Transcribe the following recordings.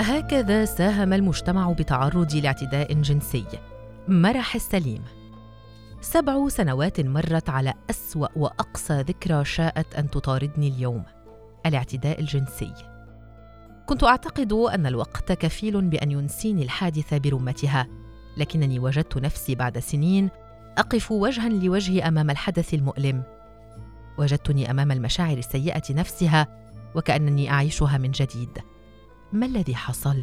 هكذا ساهم المجتمع بتعرض لاعتداء جنسي. مرح السليم. سبع سنوات مرت على أسوأ وأقصى ذكرى شاءت أن تطاردني اليوم. الاعتداء الجنسي. كنت أعتقد أن الوقت كفيل بأن ينسيني الحادثة برمتها لكنني وجدت نفسي بعد سنين أقف وجها لوجه أمام الحدث المؤلم. وجدتني أمام المشاعر السيئة نفسها وكأنني أعيشها من جديد. ما الذي حصل؟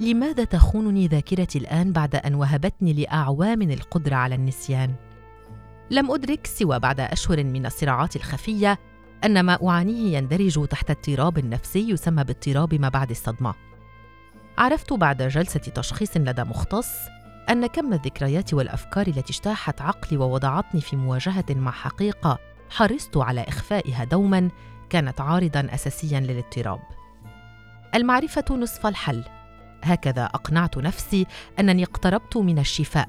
لماذا تخونني ذاكرتي الآن بعد أن وهبتني لأعوام القدرة على النسيان؟ لم أدرك سوى بعد أشهر من الصراعات الخفية أن ما أعانيه يندرج تحت اضطراب نفسي يسمى باضطراب ما بعد الصدمة. عرفت بعد جلسة تشخيص لدى مختص أن كم الذكريات والأفكار التي اجتاحت عقلي ووضعتني في مواجهة مع حقيقة حرصت على إخفائها دوما كانت عارضا اساسيا للاضطراب. المعرفة نصف الحل. هكذا أقنعت نفسي أنني اقتربت من الشفاء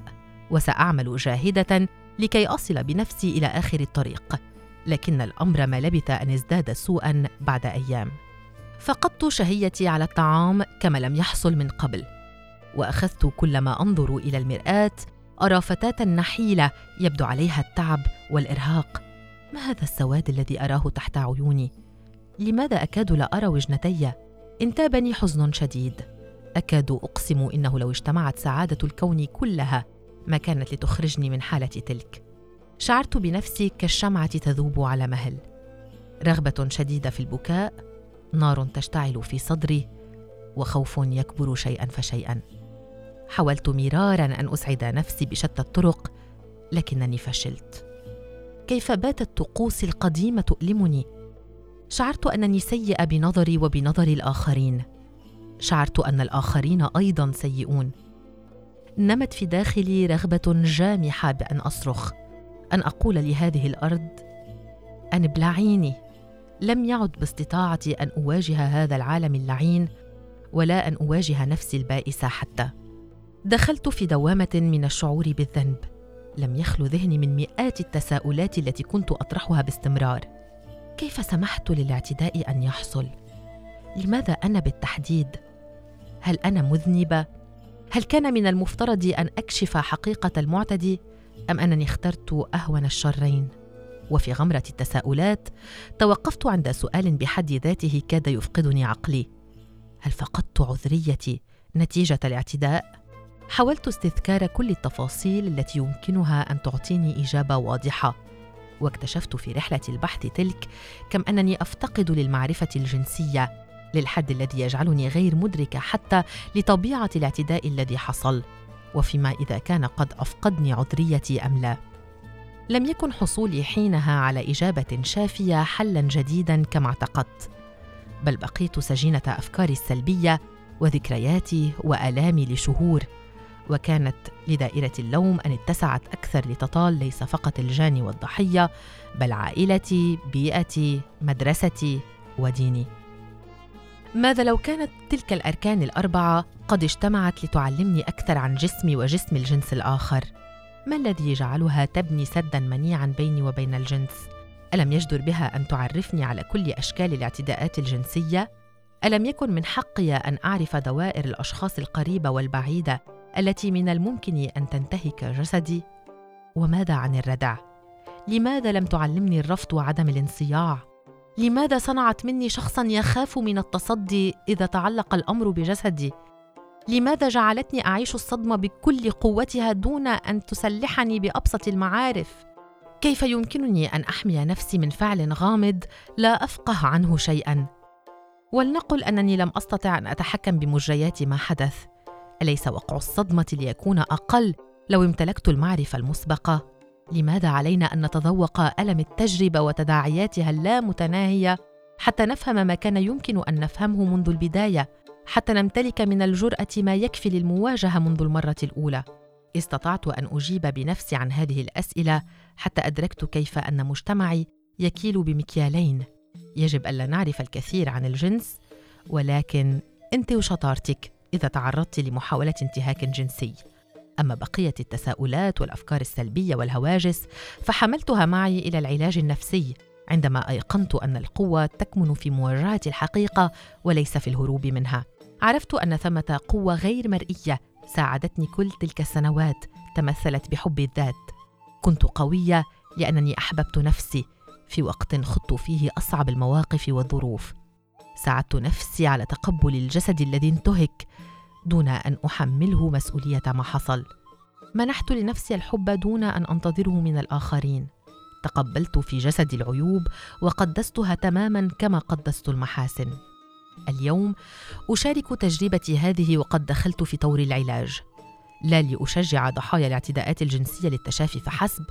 وسأعمل جاهدة لكي أصل بنفسي إلى آخر الطريق. لكن الأمر ما لبث أن ازداد سوءا بعد أيام. فقدت شهيتي على الطعام كما لم يحصل من قبل وأخذت كلما أنظر إلى المرآة أرى فتاة نحيلة يبدو عليها التعب والإرهاق. ما هذا السواد الذي أراه تحت عيوني؟ لماذا أكاد لا أرى وجنتي؟ انتابني حزن شديد. أكاد أقسم إنه لو اجتمعت سعادة الكون كلها ما كانت لتخرجني من حالتي تلك. شعرت بنفسي كالشمعة تذوب على مهل. رغبة شديدة في البكاء نار تشتعل في صدري وخوف يكبر شيئا فشيئا. حاولت مرارا أن أسعد نفسي بشتى الطرق لكنني فشلت. كيف باتت طقوسي القديمة تؤلمني؟ شعرت أنني سيئة بنظري وبنظر الآخرين. شعرت أن الآخرين أيضا سيئون. نمت في داخلي رغبة جامحة بأن أصرخ أن أقول لهذه الأرض ان ابلعيني لم يعد باستطاعتي أن أواجه هذا العالم اللعين ولا أن أواجه نفسي البائسة حتى. دخلت في دوامة من الشعور بالذنب. لم يخلو ذهني من مئات التساؤلات التي كنت أطرحها باستمرار. كيف سمحت للاعتداء أن يحصل؟ لماذا أنا بالتحديد؟ هل أنا مذنبة؟ هل كان من المفترض أن أكشف حقيقة المعتدي؟ أم أنني اخترت أهون الشرين؟ وفي غمرة التساؤلات توقفت عند سؤال بحد ذاته كاد يفقدني عقلي. هل فقدت عذريتي نتيجة الاعتداء؟ حاولت استذكار كل التفاصيل التي يمكنها أن تعطيني إجابة واضحة. واكتشفت في رحلة البحث تلك كم أنني أفتقد للمعرفة الجنسية للحد الذي يجعلني غير مدركه حتى لطبيعة الاعتداء الذي حصل وفيما إذا كان قد أفقدني عذريتي أم لا. لم يكن حصولي حينها على إجابة شافية حلا جديدا كما اعتقدت بل بقيت سجينة أفكاري السلبية وذكرياتي وآلامي لشهور. وكانت لدائرة اللوم أن اتسعت أكثر لتطال ليس فقط الجاني والضحية بل عائلتي بيئتي مدرستي وديني. ماذا لو كانت تلك الأركان الأربعة قد اجتمعت لتعلمني أكثر عن جسمي وجسم الجنس الآخر؟ ما الذي يجعلها تبني سدا منيعا بيني وبين الجنس؟ ألم يجدر بها أن تعرفني على كل أشكال الاعتداءات الجنسية؟ ألم يكن من حقي أن أعرف دوائر الأشخاص القريبة والبعيدة التي من الممكن أن تنتهك جسدي. وماذا عن الردع؟ لماذا لم تعلمني الرفض وعدم الانصياع؟ لماذا صنعت مني شخصا يخاف من التصدي إذا تعلق الأمر بجسدي؟ لماذا جعلتني أعيش الصدمة بكل قوتها دون أن تسلحني بأبسط المعارف؟ كيف يمكنني أن أحمي نفسي من فعل غامض لا أفقه عنه شيئا؟ ولنقل أنني لم أستطع أن أتحكم بمجريات ما حدث. أليس وقع الصدمة ليكون أقل لو امتلكت المعرفة المسبقة؟ لماذا علينا أن نتذوق ألم التجربة وتداعياتها اللامتناهيه حتى نفهم ما كان يمكن أن نفهمه منذ البداية حتى نمتلك من الجرأة ما يكفي للمواجهة منذ المرة الأولى؟ استطعت أن أجيب بنفسي عن هذه الأسئلة حتى أدركت كيف أن مجتمعي يكيل بمكيالين. يجب ألا نعرف الكثير عن الجنس ولكن انت وشطارتك إذا تعرضت لمحاولة انتهاك جنسي. أما بقية التساؤلات والأفكار السلبية والهواجس فحملتها معي إلى العلاج النفسي عندما أيقنت أن القوة تكمن في مواجهة الحقيقة وليس في الهروب منها. عرفت أن ثمة قوة غير مرئية ساعدتني كل تلك السنوات تمثلت بحب الذات. كنت قوية لأنني أحببت نفسي في وقت خضت فيه أصعب المواقف والظروف. ساعدت نفسي على تقبل الجسد الذي انتهك دون أن أحمله مسؤولية ما حصل. منحت لنفسي الحب دون أن أنتظره من الآخرين. تقبلت في جسدي العيوب وقدستها تماما كما قدست المحاسن. اليوم أشارك تجربتي هذه وقد دخلت في طور العلاج. لا لأشجع ضحايا الاعتداءات الجنسية للتشافي فحسب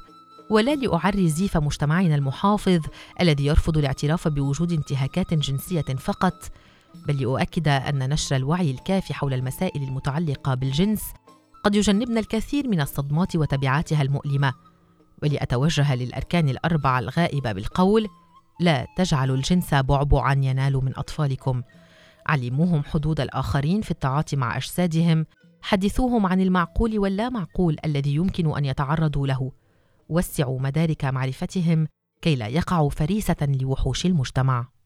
ولا لأعري زيف مجتمعنا المحافظ الذي يرفض الاعتراف بوجود انتهاكات جنسية فقط. بل لأؤكد أن نشر الوعي الكافي حول المسائل المتعلقة بالجنس قد يجنبنا الكثير من الصدمات وتبعاتها المؤلمة. ولأتوجه للأركان الاربعه الغائبه بالقول لا تجعلوا الجنس بعبعا ينال من أطفالكم. علموهم حدود الآخرين في التعاطي مع أجسادهم. حدثوهم عن المعقول واللا معقول الذي يمكن أن يتعرضوا له. وسعوا مدارك معرفتهم كي لا يقعوا فريسة لوحوش المجتمع.